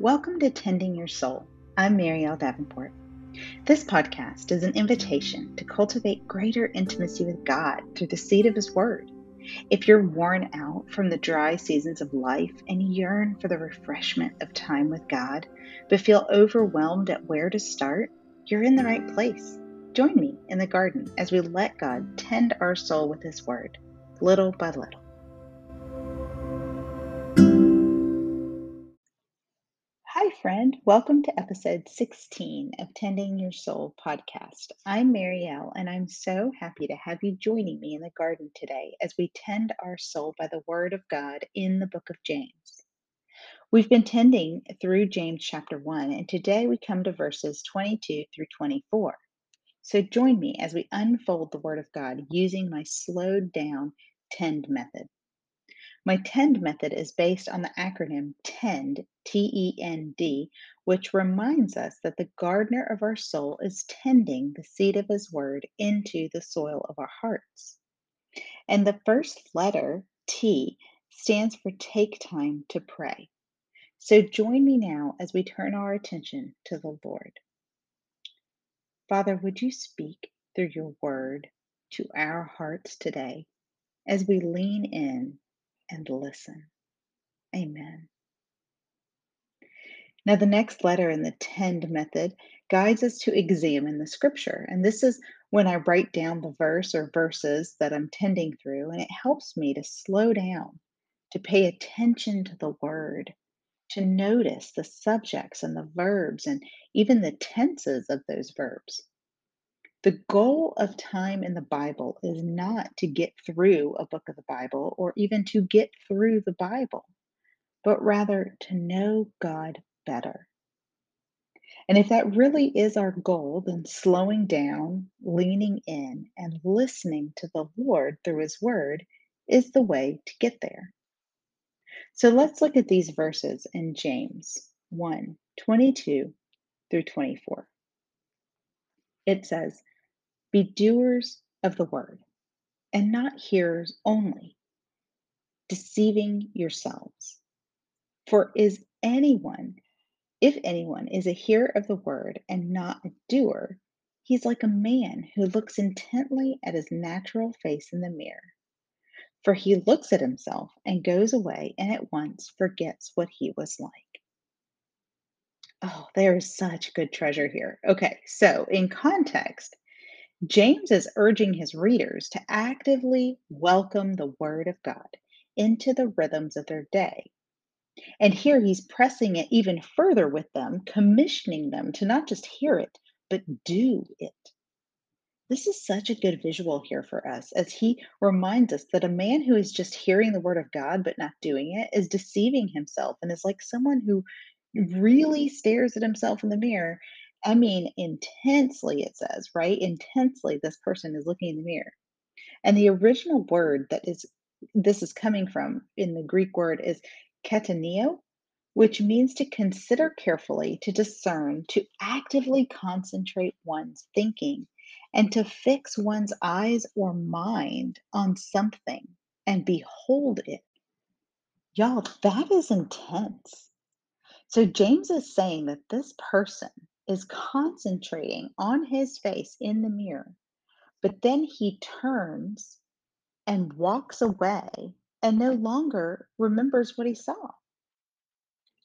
Welcome to Tending Your Soul. I'm Mariel Davenport. This podcast is an invitation to cultivate greater intimacy with God through the seed of His Word. If you're worn out from the dry seasons of life and yearn for the refreshment of time with God, but feel overwhelmed at where to start, you're in the right place. Join me in the garden as we let God tend our soul with His Word, little by little. Friend. Welcome to episode 16 of Tending Your Soul podcast. I'm Mariel, and I'm so happy to have you joining me in the garden today as we tend our soul by the Word of God in the book of James. We've been tending through James chapter 1, and today we come to verses 22 through 24. So join me as we unfold the Word of God using my slowed down tend method. My TEND method is based on the acronym TEND, T E N D, which reminds us that the gardener of our soul is tending the seed of his word into the soil of our hearts. And the first letter, T, stands for take time to pray. So join me now as we turn our attention to the Lord. Father, would you speak through your word to our hearts today as we lean in and listen? Amen. Now, the next letter in the TEND method guides us to examine the scripture. And this is when I write down the verse or verses that I'm tending through, and it helps me to slow down, to pay attention to the word, to notice the subjects and the verbs and even the tenses of those verbs. The goal of time in the Bible is not to get through a book of the Bible or even to get through the Bible but rather to know God better. And if that really is our goal, then slowing down, leaning in, and listening to the Lord through His Word is the way to get there. So let's look at these verses in James 1 22 through 24. It says, Be doers of the word, and not hearers only, deceiving yourselves. For is anyone, if anyone is a hearer of the word and not a doer, he's like a man who looks intently at his natural face in the mirror. For he looks at himself and goes away and at once forgets what he was like. Oh, there is such good treasure here. Okay, so in context, James is urging his readers to actively welcome the Word of God into the rhythms of their day and here he's pressing it even further with them, commissioning them to not just hear it, but do it. This is such a good visual here for us as he reminds us that a man who is just hearing the word of God but not doing it is deceiving himself and is like someone who really stares at himself in the mirror. I mean, intensely, it says, right? Intensely, this person is looking in the mirror. And the original word that is this is coming from in the Greek word is katanoeo, which means to consider carefully, to discern, to actively concentrate one's thinking, and to fix one's eyes or mind on something and behold it. Y'all, that is intense. So, James is saying that this person is concentrating on his face in the mirror, but then he turns and walks away and no longer remembers what he saw.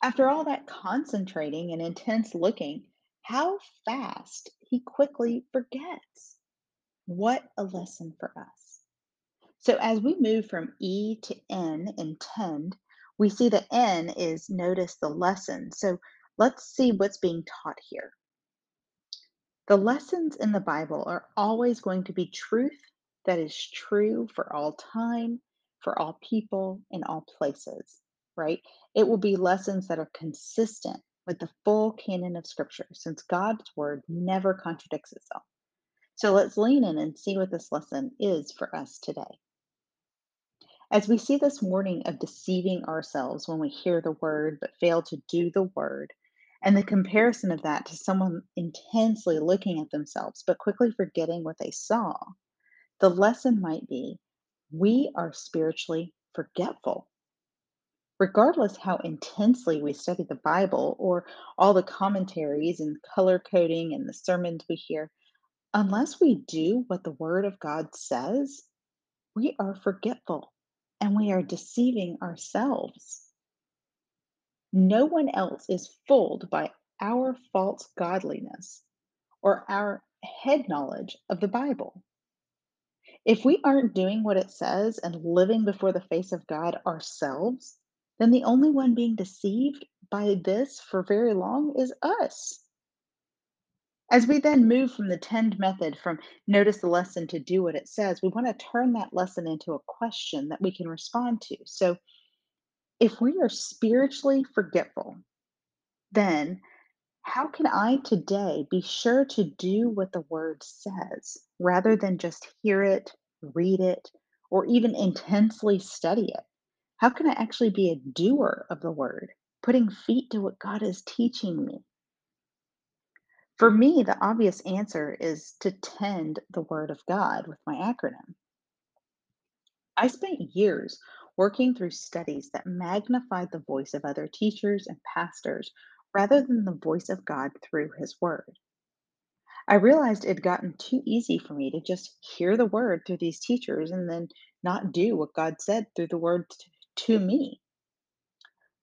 After all that concentrating and intense looking, how fast he quickly forgets. What a lesson for us. So, as we move from E to N in tend, we see that N is notice the lesson. So, let's see what's being taught here. The lessons in the Bible are always going to be truth that is true for all time, for all people, in all places, right? It will be lessons that are consistent with the full canon of Scripture, since God's word never contradicts itself. So let's lean in and see what this lesson is for us today. As we see this warning of deceiving ourselves when we hear the word but fail to do the word, and the comparison of that to someone intensely looking at themselves but quickly forgetting what they saw, the lesson might be we are spiritually forgetful. Regardless how intensely we study the Bible or all the commentaries and color coding and the sermons we hear, unless we do what the Word of God says, we are forgetful and we are deceiving ourselves. No one else is fooled by our false godliness or our head knowledge of the Bible. If we aren't doing what it says and living before the face of God ourselves, then the only one being deceived by this for very long is us. As we then move from the tend method from notice the lesson to do what it says, we want to turn that lesson into a question that we can respond to. So if we are spiritually forgetful, then how can I today be sure to do what the word says rather than just hear it, read it, or even intensely study it? How can I actually be a doer of the word, putting feet to what God is teaching me? For me, the obvious answer is to tend the word of God with my acronym. I spent years working through studies that magnified the voice of other teachers and pastors rather than the voice of God through His Word. I realized it had gotten too easy for me to just hear the Word through these teachers and then not do what God said through the Word to me.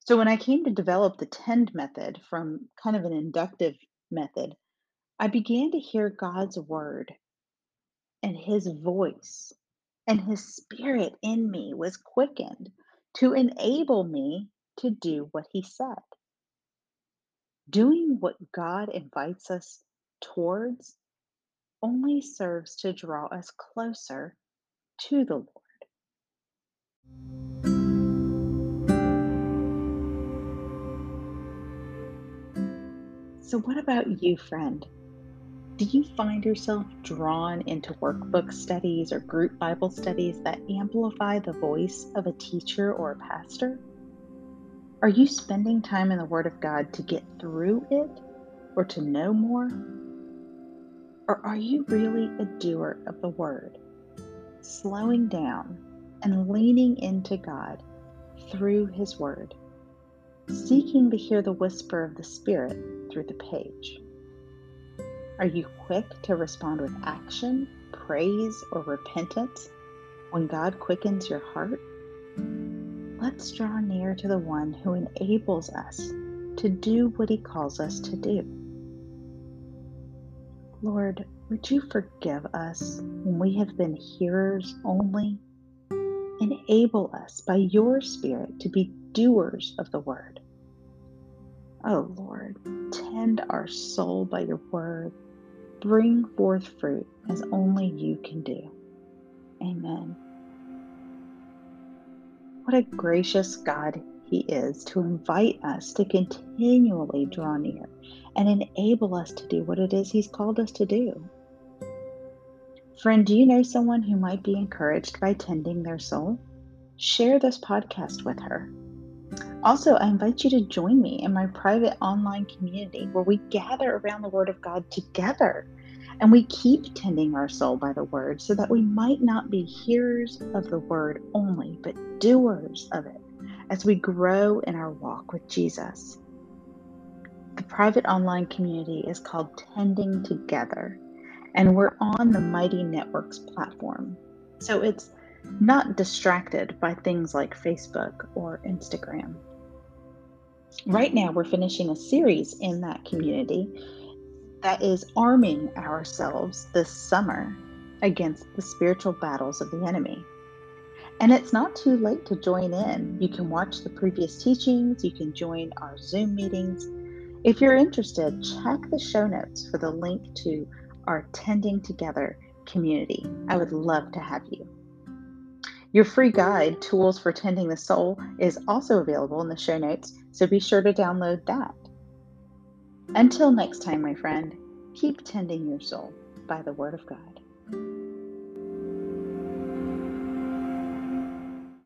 So when I came to develop the TEND method from kind of an inductive method, I began to hear God's Word and his voice and his spirit in me was quickened to enable me to do what he said. Doing what God invites us towards only serves to draw us closer to the Lord. So, what about you, friend? Do you find yourself drawn into workbook studies or group Bible studies that amplify the voice of a teacher or a pastor? Are you spending time in the Word of God to get through it or to know more? Or are you really a doer of the Word, slowing down and leaning into God through His Word, seeking to hear the whisper of the Spirit through the page? Are you quick to respond with action, praise, or repentance when God quickens your heart? Let's draw near to the one who enables us to do what he calls us to do. Lord, would you forgive us when we have been hearers only? Enable us by your Spirit to be doers of the word. Oh Lord, tend our soul by your word bring forth fruit as only you can do. Amen. What a gracious God He is to invite us to continually draw near and enable us to do what it is He's called us to do. Friend, do you know someone who might be encouraged by tending their soul? Share this podcast with her. Also, I invite you to join me in my private online community where we gather around the Word of God together and we keep tending our soul by the Word so that we might not be hearers of the Word only, but doers of it as we grow in our walk with Jesus. The private online community is called Tending Together, and we're on the Mighty Networks platform. So it's not distracted by things like Facebook or Instagram. Right now, we're finishing a series in that community that is arming ourselves this summer against the spiritual battles of the enemy. And it's not too late to join in. You can watch the previous teachings, you can join our Zoom meetings. If you're interested, check the show notes for the link to our Tending Together community. I would love to have you. Your free guide, Tools for Tending the Soul, is also available in the show notes, so be sure to download that. Until next time, my friend, keep tending your soul by the Word of God.